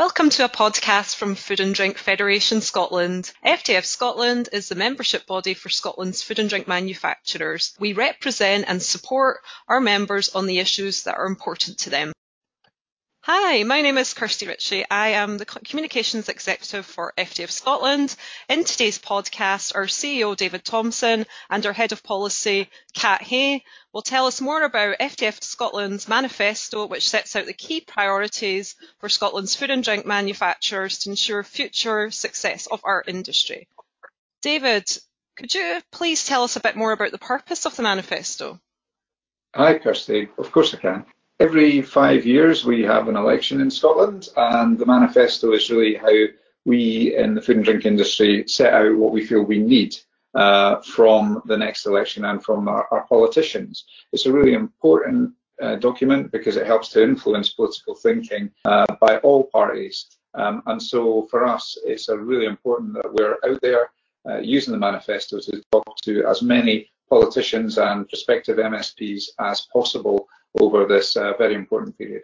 Welcome to a podcast from Food and Drink Federation Scotland. FDF Scotland is the membership body for Scotland's food and drink manufacturers. We represent and support our members on the issues that are important to them. Hi, my name is Kirsty Ritchie. I am the Communications Executive for FDF Scotland. In today's podcast, our CEO David Thompson and our Head of Policy Kat Hay will tell us more about FDF Scotland's manifesto, which sets out the key priorities for Scotland's food and drink manufacturers to ensure future success of our industry. David, could you please tell us a bit more about the purpose of the manifesto? Hi, Kirsty. Of course I can. Every five years we have an election in Scotland, and the manifesto is really how we in the food and drink industry set out what we feel we need uh, from the next election and from our, our politicians. It's a really important uh, document because it helps to influence political thinking uh, by all parties. Um, and so for us, it's really important that we're out there uh, using the manifesto to talk to as many politicians and prospective MSPs as possible over this uh, very important period.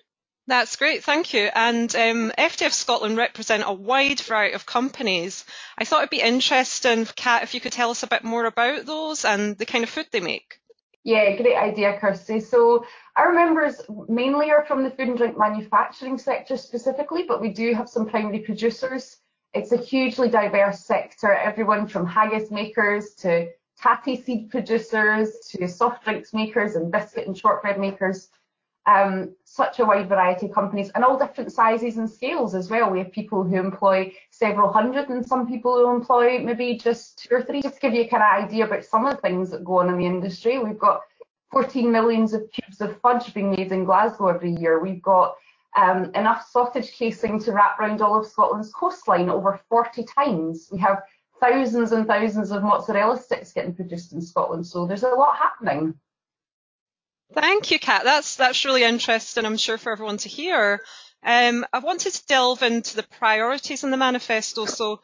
That's great, thank you. And um, FDF Scotland represent a wide variety of companies. I thought it'd be interesting, Kat, if you could tell us a bit more about those and the kind of food they make. Yeah, great idea, Kirsty. So our members mainly are from the food and drink manufacturing sector specifically, but we do have some primary producers. It's a hugely diverse sector, everyone from haggis makers to tattie seed producers to soft drinks makers and biscuit and shortbread makers. Um, such a wide variety of companies and all different sizes and scales as well. We have people who employ several hundred and some people who employ maybe just two or three. Just give you a kind of idea about some of the things that go on in the industry, we've got 14 millions of cubes of fudge being made in Glasgow every year. We've got um, enough sausage casing to wrap around all of Scotland's coastline over 40 times. We have thousands and thousands of mozzarella sticks getting produced in Scotland. So there's a lot happening. Thank you, Kat. That's that's really interesting. I'm sure for everyone to hear. Um, I wanted to delve into the priorities in the manifesto. So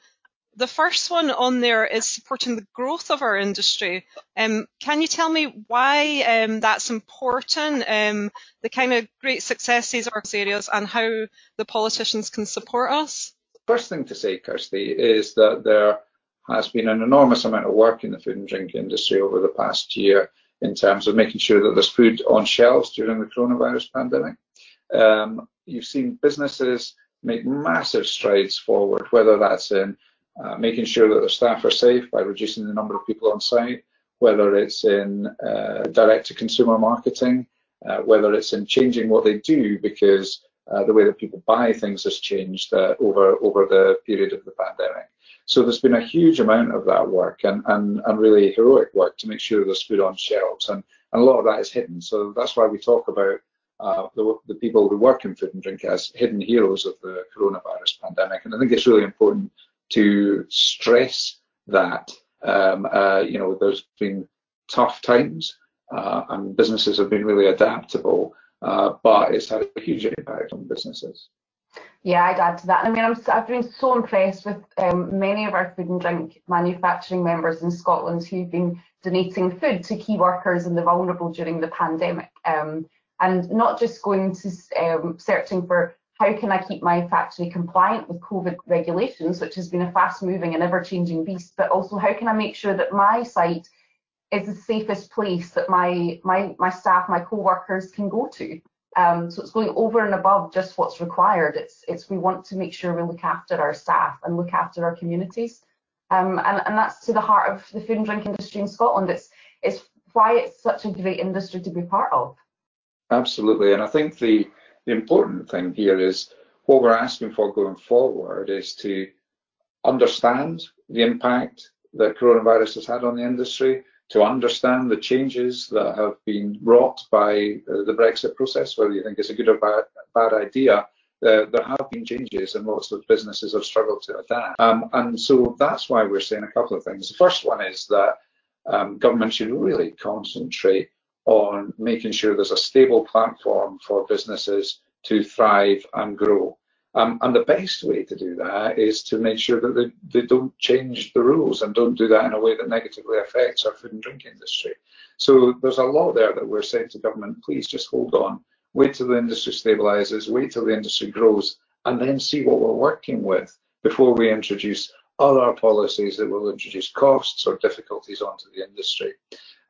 the first one on there is supporting the growth of our industry. Um, can you tell me why um, that's important, um, the kind of great successes of those areas, and how the politicians can support us? First thing to say, Kirsty, is that there has been an enormous amount of work in the food and drink industry over the past year in terms of making sure that there's food on shelves during the coronavirus pandemic. Um, you've seen businesses make massive strides forward, whether that's in uh, making sure that their staff are safe by reducing the number of people on site, whether it's in uh, direct to consumer marketing, uh, whether it's in changing what they do because uh, the way that people buy things has changed uh, over over the period of the pandemic. So there's been a huge amount of that work and, and, and really heroic work to make sure there's food on shelves. And, and a lot of that is hidden. So that's why we talk about uh, the, the, people who work in food and drink as hidden heroes of the coronavirus pandemic. And I think it's really important to stress that. Um, uh, you know, there's been tough times uh, and businesses have been really adaptable, uh, but it's had a huge impact on businesses. Yeah, I'd add to that. I mean, I'm, I've been so impressed with um, many of our food and drink manufacturing members in Scotland who've been donating food to key workers and the vulnerable during the pandemic. Um, and not just going to um, searching for how can I keep my factory compliant with COVID regulations, which has been a fast moving and ever changing beast, but also how can I make sure that my site is the safest place that my my my staff, my co-workers can go to. Um, so it's going over and above just what's required. It's it's we want to make sure we look after our staff and look after our communities. Um, and, and that's to the heart of the food and drink industry in Scotland. It's it's why it's such a great industry to be part of. Absolutely, and I think the the important thing here is what we're asking for going forward is to understand the impact that coronavirus has had on the industry, to understand the changes that have been wrought by the Brexit process, whether you think it's a good or bad, bad idea, uh, there have been changes and lots of businesses have struggled to adapt. Um, and so that's why we're saying a couple of things. The first one is that um, government should really concentrate on making sure there's a stable platform for businesses to thrive and grow. Um, and the best way to do that is to make sure that they, they don't change the rules and don't do that in a way that negatively affects our food and drink industry. So there's a lot there that we're saying to government, please just hold on, wait till the industry stabilizes, wait till the industry grows, and then see what we're working with before we introduce other policies that will introduce costs or difficulties onto the industry.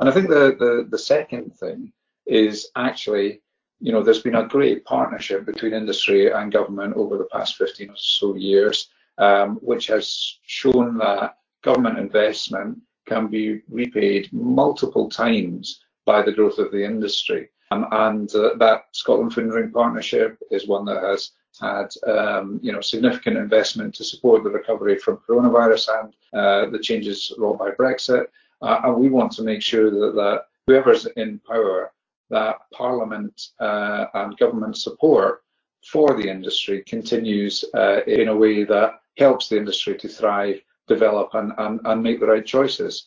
And I think the, the, the second thing is actually, you know, there's been a great partnership between industry and government over the past 15 or so years, um, which has shown that government investment can be repaid multiple times by the growth of the industry. Um, and uh, that Scotland Food Partnership is one that has had um, you know significant investment to support the recovery from coronavirus and uh, the changes wrought by Brexit. Uh, and we want to make sure that, that whoever's in power, that Parliament uh, and government support for the industry continues uh, in a way that helps the industry to thrive, develop, and, and, and make the right choices.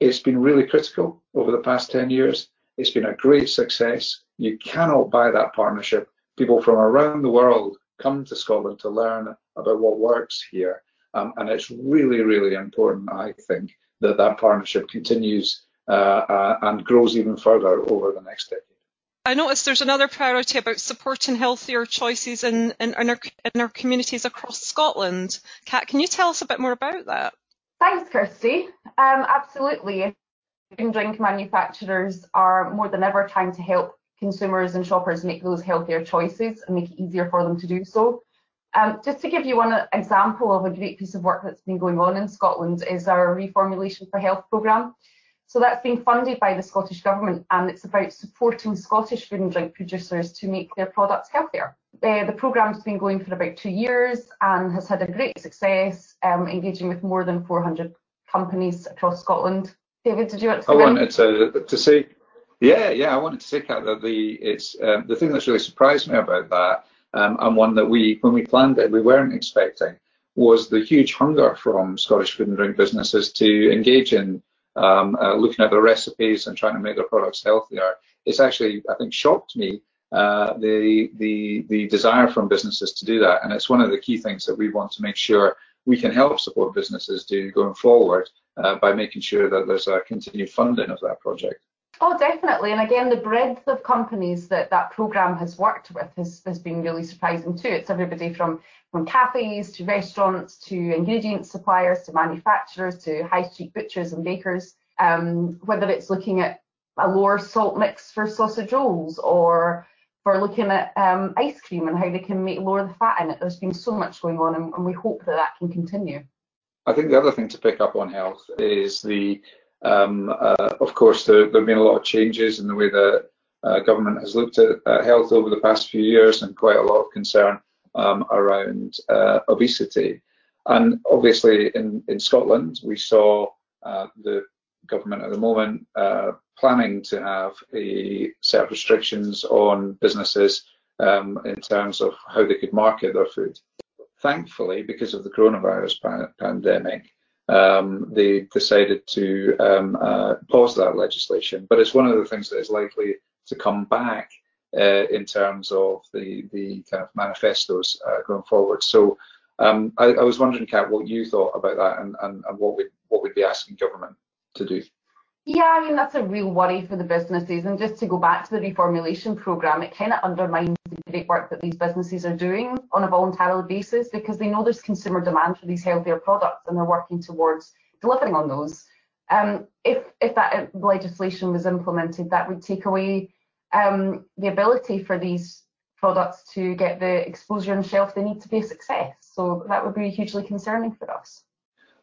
It's been really critical over the past 10 years. It's been a great success. You cannot buy that partnership. People from around the world come to Scotland to learn about what works here. Um, and it's really, really important, I think, that that partnership continues and grows even further over the next decade. I noticed there's another priority about supporting healthier choices in, in, in, our, in our communities across Scotland. Kat, can you tell us a bit more about that? Thanks, Kirsty. Um, absolutely. Food and drink manufacturers are more than ever trying to help consumers and shoppers make those healthier choices and make it easier for them to do so. Um, just to give you one example of a great piece of work that's been going on in Scotland is our Reformulation for Health programme. So that's being funded by the Scottish Government and it's about supporting Scottish food and drink producers to make their products healthier. Uh, the programme's been going for about two years and has had a great success, um, engaging with more than 400 companies across Scotland. David, did you want to? I wanted to, to say, yeah, yeah, I wanted to say, Kat, that the it's um, the thing that's really surprised me about that, um, and one that we, when we planned it, we weren't expecting, was the huge hunger from Scottish food and drink businesses to engage in um, uh, looking at their recipes and trying to make their products healthier. It's actually, I think, shocked me uh, the the the desire from businesses to do that, and it's one of the key things that we want to make sure we can help support businesses do going forward uh, by making sure that there's a continued funding of that project. Oh, definitely. And again, the breadth of companies that that program has worked with has, has been really surprising too. It's everybody from, from cafes to restaurants to ingredient suppliers to manufacturers to high street butchers and bakers. Um, whether it's looking at a lower salt mix for sausage rolls or for looking at um, ice cream and how they can make lower the fat in it. There's been so much going on and, and we hope that that can continue. I think the other thing to pick up on health is the, um, uh, of course, there, have been a lot of changes in the way that uh, government has looked at health over the past few years and quite a lot of concern um, around uh, obesity. And obviously in, in Scotland, we saw uh, the government at the moment uh, planning to have a set of restrictions on businesses um, in terms of how they could market their food thankfully, because of the coronavirus pa- pandemic, um, they decided to um, uh, pause that legislation. But it's one of the things that is likely to come back uh, in terms of the the kind of manifestos uh, going forward. So um, I, I, was wondering, Kat, what you thought about that and, and, and what we what we'd be asking government to do. Yeah, I mean, that's a real worry for the businesses. And just to go back to the reformulation programme, it kind of undermines the great work that these businesses are doing on a voluntary basis because they know there's consumer demand for these healthier products and they're working towards delivering on those. Um, if, if that legislation was implemented, that would take away um, the ability for these products to get the exposure on shelf they need to be a success. So that would be hugely concerning for us.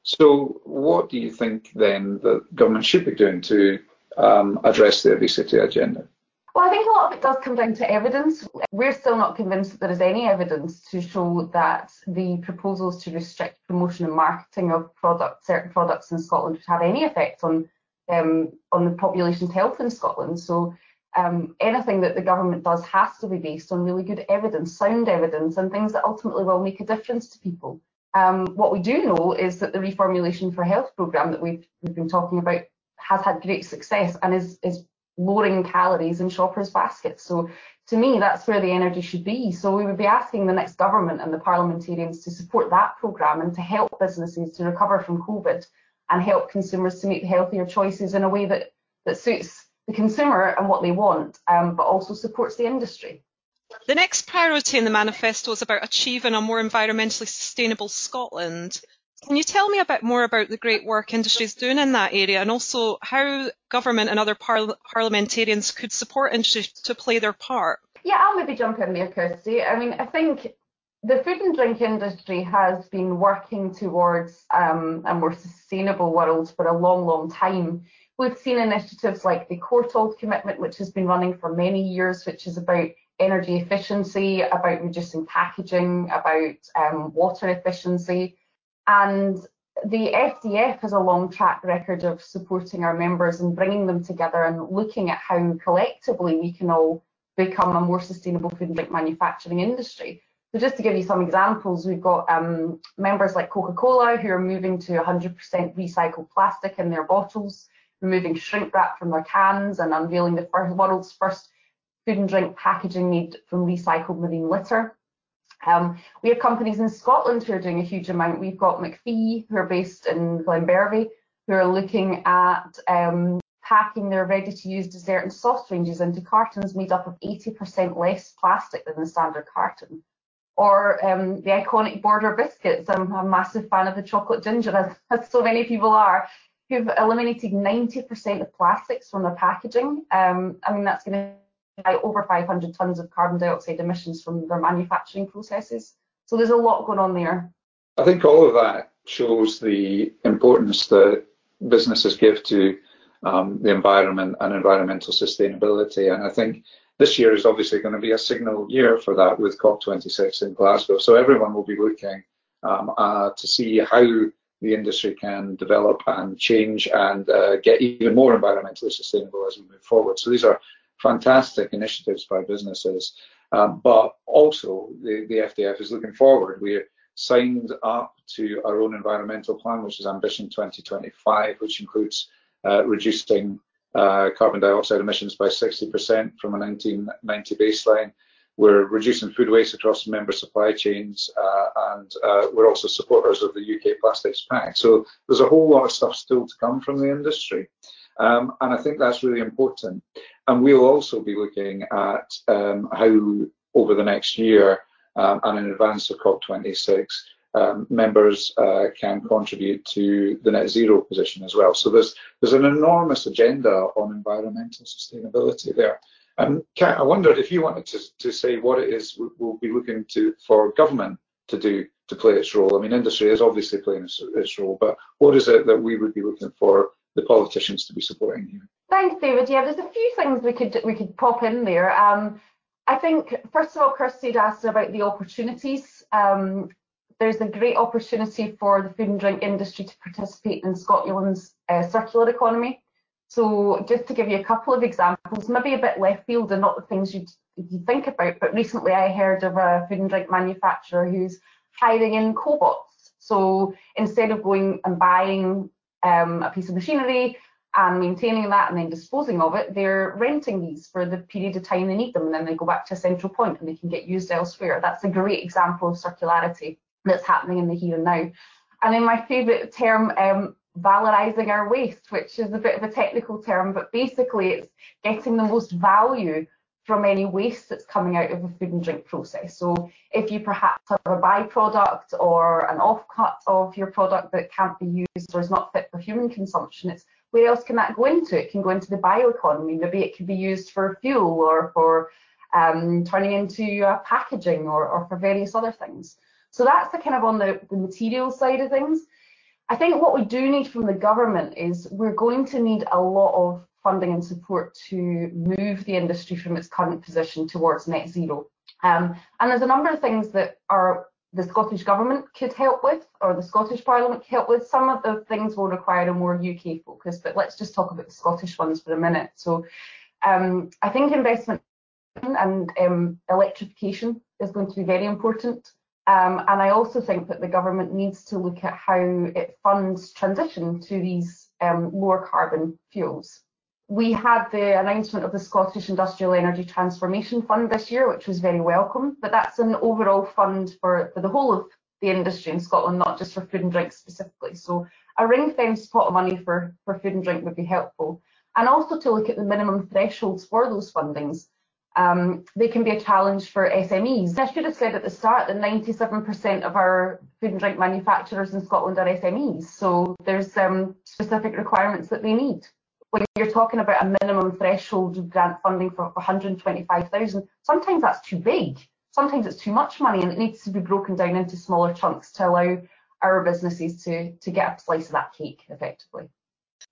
So, what do you think then the government should be doing to um, address the obesity agenda? Well, I think a lot of it does come down to evidence. We're still not convinced that there is any evidence to show that the proposals to restrict promotion and marketing of products, certain products in Scotland, would have any effect on um, on the population's health in Scotland. So um, anything that the government does has to be based on really good evidence, sound evidence, and things that ultimately will make a difference to people. Um, what we do know is that the Reformulation for Health programme that we've, been talking about has had great success and is, lowering calories in shoppers' baskets. So to me, that's where the energy should be. So we would be asking the next government and the parliamentarians to support that programme and to help businesses to recover from COVID and help consumers to make healthier choices in a way that, that suits the consumer and what they want, um, but also supports the industry. The next priority in the manifesto is about achieving a more environmentally sustainable Scotland. Can you tell me a bit more about the great work industry is doing in that area and also how government and other par- parliamentarians could support industry to play their part? Yeah, I'll maybe jump in there, Kirsty. I mean, I think the food and drink industry has been working towards um, a more sustainable world for a long, long time. We've seen initiatives like the Courtauld Commitment, which has been running for many years, which is about energy efficiency, about reducing packaging, about um, water efficiency. And the FDF has a long track record of supporting our members and bringing them together and looking at how collectively we can all become a more sustainable food and drink manufacturing industry. So just to give you some examples, we've got um, members like Coca-Cola who are moving to 100% recycled plastic in their bottles, removing shrink wrap from their cans and unveiling the first, world's first food and drink packaging made from recycled marine litter. Um, we have companies in Scotland who are doing a huge amount. We've got Macphie, who are based in Glenbervie, who are looking at um, packing their ready-to-use dessert and soft ranges into cartons made up of 80% less plastic than the standard carton. Or um, the iconic Border biscuits. I'm a massive fan of the chocolate ginger, as, as so many people are, who've eliminated 90% of plastics from their packaging. Um, I mean, that's going to by over 500 tons of carbon dioxide emissions from their manufacturing processes. So there's a lot going on there. I think all of that shows the importance that businesses give to um, the environment and environmental sustainability. And I think this year is obviously going to be a signal year for that with COP26 in Glasgow. So everyone will be looking um, uh, to see how the industry can develop and change and uh, get even more environmentally sustainable as we move forward. So these are fantastic initiatives by businesses. Um, but also the, the FDF is looking forward. We signed up to our own environmental plan, which is Ambition 2025, which includes uh, reducing uh, carbon dioxide emissions by 60% from a 1990 baseline. We're reducing food waste across member supply chains, uh, and uh, we're also supporters of the UK Plastics Pact. So there's a whole lot of stuff still to come from the industry. Um, and I think that's really important. And we'll also be looking at um, how over the next year um, and in advance of COP26, um, members uh, can contribute to the net zero position as well. So there's there's an enormous agenda on environmental sustainability there. And Kat, I wondered if you wanted to, to say what it is we'll be looking to for government to do to play its role. I mean, industry is obviously playing its, its role, but what is it that we would be looking for the politicians to be supporting here? Thanks, David. Yeah, there's a few things we could we could pop in there. Um, I think first of all, Kirsty had asked about the opportunities. Um, there's a great opportunity for the food and drink industry to participate in Scotland's uh, circular economy. So just to give you a couple of examples, maybe a bit left field and not the things you'd, you'd think about, but recently I heard of a food and drink manufacturer who's hiring in cobots. So instead of going and buying um, a piece of machinery and maintaining that and then disposing of it, they're renting these for the period of time they need them and then they go back to a central point and they can get used elsewhere. That's a great example of circularity that's happening in the here and now. And then my favourite term, um, valorising our waste, which is a bit of a technical term, but basically it's getting the most value from any waste that's coming out of a food and drink process. So if you perhaps have a byproduct or an offcut of your product that can't be used or is not fit for human consumption, it's where else can that go into? It can go into the bioeconomy. Maybe it can be used for fuel or for um, turning into uh, packaging or, or for various other things. So that's the kind of on the, the material side of things. I think what we do need from the government is we're going to need a lot of funding and support to move the industry from its current position towards net zero. Um, and there's a number of things that are the Scottish Government could help with, or the Scottish Parliament could help with. Some of the things will require a more UK focus, but let's just talk about the Scottish ones for a minute. So um, I think investment and um, electrification is going to be very important. Um, and I also think that the government needs to look at how it funds transition to these um, lower carbon fuels we had the announcement of the Scottish Industrial Energy Transformation Fund this year, which was very welcome. But that's an overall fund for, for the whole of the industry in Scotland, not just for food and drink specifically. So a ring-fenced pot of money for, for food and drink would be helpful. And also to look at the minimum thresholds for those fundings. um, they can be a challenge for SMEs. I should have said at the start that 97% of our food and drink manufacturers in Scotland are SMEs, so there's um, specific requirements that they need. When you're talking about a minimum threshold grant funding for 125,000, sometimes that's too big. Sometimes it's too much money and it needs to be broken down into smaller chunks to allow our businesses to, to get a slice of that cake effectively.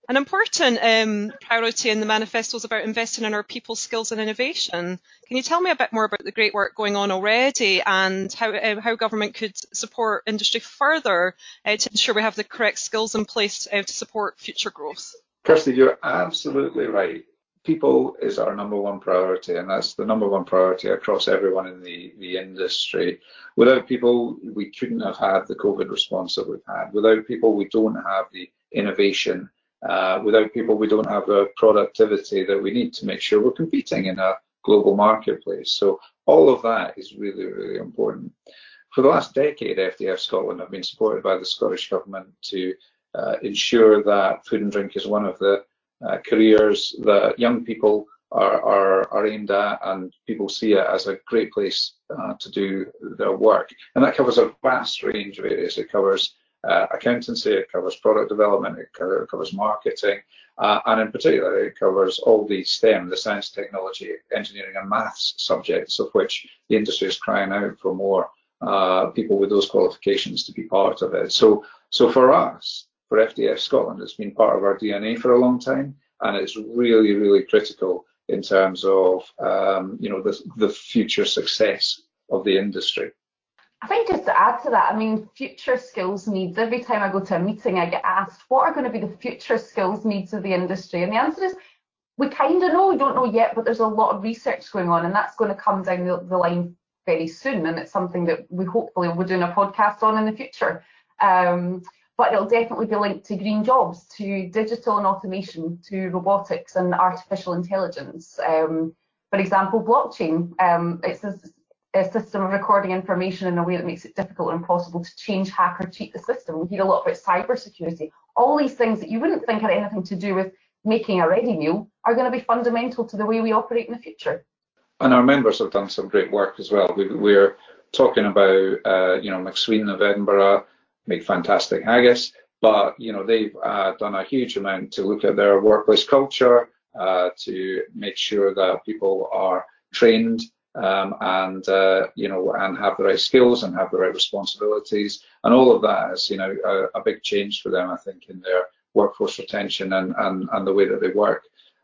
An important um, priority in the manifesto is about investing in our people, skills and innovation. Can you tell me a bit more about the great work going on already and how, uh, how government could support industry further uh, to ensure we have the correct skills in place uh, to support future growth? Kirsty, you're absolutely right. People is our number one priority, and that's the number one priority across everyone in the, the industry. Without people, we couldn't have had the COVID response that we've had. Without people, we don't have the innovation uh, without people, we don't have the productivity that we need to make sure we're competing in a global marketplace. So all of that is really, really important. For the last decade, FDF Scotland have been supported by the Scottish Government to ensure that food and drink is one of the uh, careers that young people are, are, are, aimed at and people see it as a great place uh, to do their work. And that covers a vast range of areas. It covers uh, accountancy, it covers product development, it, it covers marketing, uh, and in particular, it covers all the STEM, the science, technology, engineering, and maths subjects, of which the industry is crying out for more uh, people with those qualifications to be part of it. So, so for us, for FDF Scotland, it's been part of our DNA for a long time, and it's really, really critical in terms of um, you know the, the future success of the industry. I think just to add to that, I mean, future skills needs, every time I go to a meeting, I get asked, what are going to be the future skills needs of the industry? And the answer is, we kind of know, we don't know yet, but there's a lot of research going on, and that's going to come down the, the line very soon. And it's something that we hopefully will be doing a podcast on in the future. Um, but it'll definitely be linked to green jobs, to digital and automation, to robotics and artificial intelligence. Um, for example, blockchain. Um, it's a system of recording information in a way that makes it difficult or impossible to change, hack, or cheat the system. We hear a lot about cybersecurity. All these things that you wouldn't think had anything to do with making a ready meal are going to be fundamental to the way we operate in the future. And our members have done some great work as well. We, are talking about, uh, you know, Macsween of Edinburgh make fantastic haggis, but you know they've uh, done a huge amount to look at their workplace culture, uh, to make sure that people are trained um, and uh, you know and have the right skills and have the right responsibilities and all of that is you know a, a big change for them I think in their workforce retention and and, and the way that they work.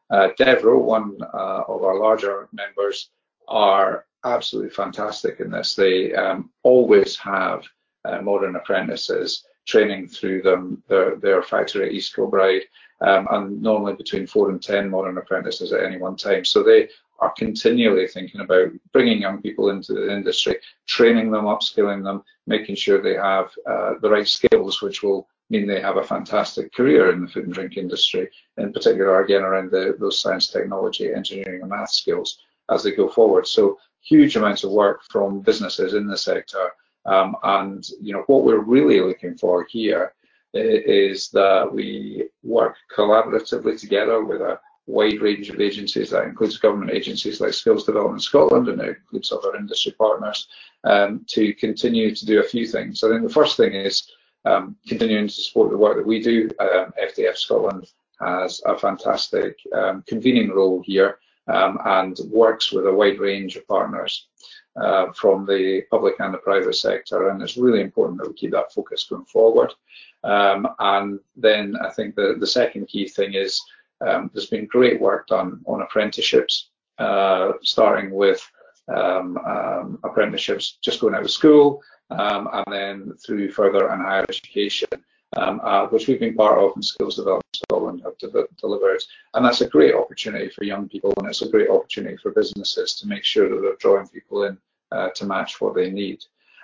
Uh, Devro, one uh, of our larger members, are absolutely fantastic in this. They um, always have uh, modern apprentices training through them their, their factory at East Kilbride um, and normally between four and ten modern apprentices at any one time. So they are continually thinking about bringing young people into the industry, training them, upskilling them, making sure they have uh, the right skills, which will mean they have a fantastic career in the food and drink industry, in particular, again, around the, those science, technology, engineering, and math skills as they go forward. So huge amounts of work from businesses in the sector. Um, and, you know, what we're really looking for here is that we work collaboratively together with a wide range of agencies. That includes government agencies like Skills Development Scotland and it includes other industry partners um, to continue to do a few things. I think the first thing is um, continuing to support the work that we do. Um, FDF Scotland has a fantastic um, convening role here um, and works with a wide range of partners. Uh, from the public and the private sector, and it's really important that we keep that focus going forward. Um, and then I think the, second key thing is um, there's been great work done on apprenticeships, uh, starting with um, apprenticeships just going out of school, and then through further and higher education, uh, which we've been part of in Skills Development Scotland have de- delivered. And that's a great opportunity for young people, and it's a great opportunity for businesses to make sure that they're drawing people in uh, to match what they need.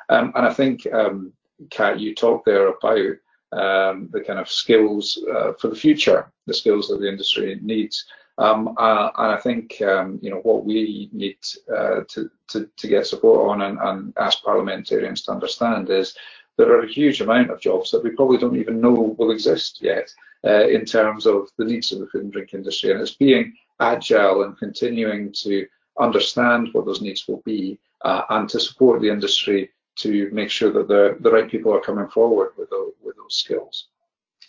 Um, and I think, Kat, you talked there about um, the kind of skills uh, for the future, the skills that the industry needs. Um, uh, and I think um, you know what we need uh, to, to, to get support on and, and, ask parliamentarians to understand is there are a huge amount of jobs that we probably don't even know will exist yet uh, in terms of the needs of the food and drink industry, and it's being agile and continuing to understand what those needs will be, and to support the industry to make sure that the, the right people are coming forward with, the, with those skills.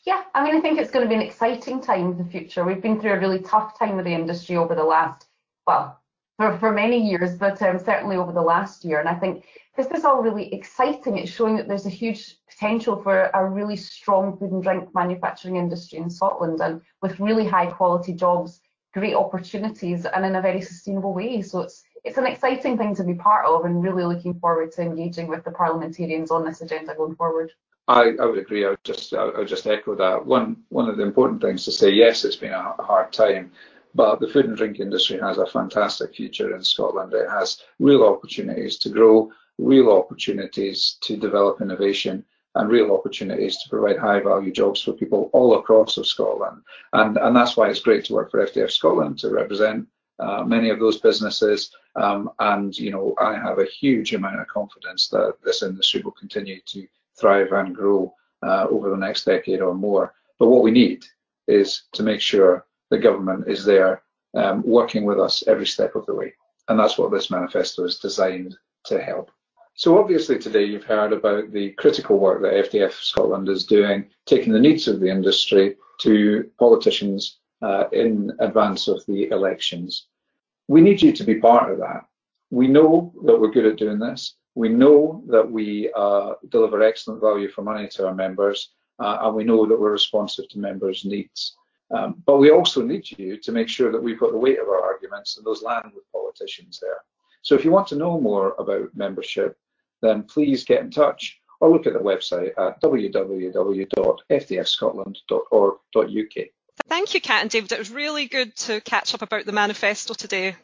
Yeah, I mean, I think it's going to be an exciting time in the future. We've been through a really tough time with the industry over the last, well, for, for many years, but um, certainly over the last year. And I think this is all really exciting. It's showing that there's a huge potential for a really strong food and drink manufacturing industry in Scotland and with really high quality jobs, great opportunities and in a very sustainable way. So it's it's an exciting thing to be part of and really looking forward to engaging with the parliamentarians on this agenda going forward. I, I would agree. I would just I would just echo that. One one of the important things to say, yes, it's been a hard time, but the food and drink industry has a fantastic future in Scotland. It has real opportunities to grow, real opportunities to develop innovation, and real opportunities to provide high value jobs for people all across of Scotland. And and that's why it's great to work for FDF Scotland to represent uh, many of those businesses. Um, and you know, I have a huge amount of confidence that this industry will continue to thrive and grow uh, over the next decade or more. But what we need is to make sure the government is there um, working with us every step of the way. And that's what this manifesto is designed to help. So obviously today you've heard about the critical work that FDF Scotland is doing, taking the needs of the industry to politicians uh, in advance of the elections. We need you to be part of that. We know that we're good at doing this. We know that we uh, deliver excellent value for money to our members, uh, and we know that we're responsive to members' needs. Um, but we also need you to make sure that we've got the weight of our arguments and those land with politicians there. So if you want to know more about membership, then please get in touch or look at the website at www.fdfscotland.org.uk. Thank you, Kat and David. It was really good to catch up about the manifesto today.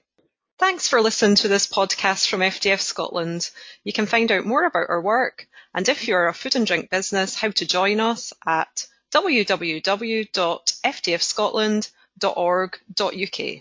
Thanks for listening to this podcast from FDF Scotland. You can find out more about our work and if you're a food and drink business, how to join us at www.fdfscotland.org.uk.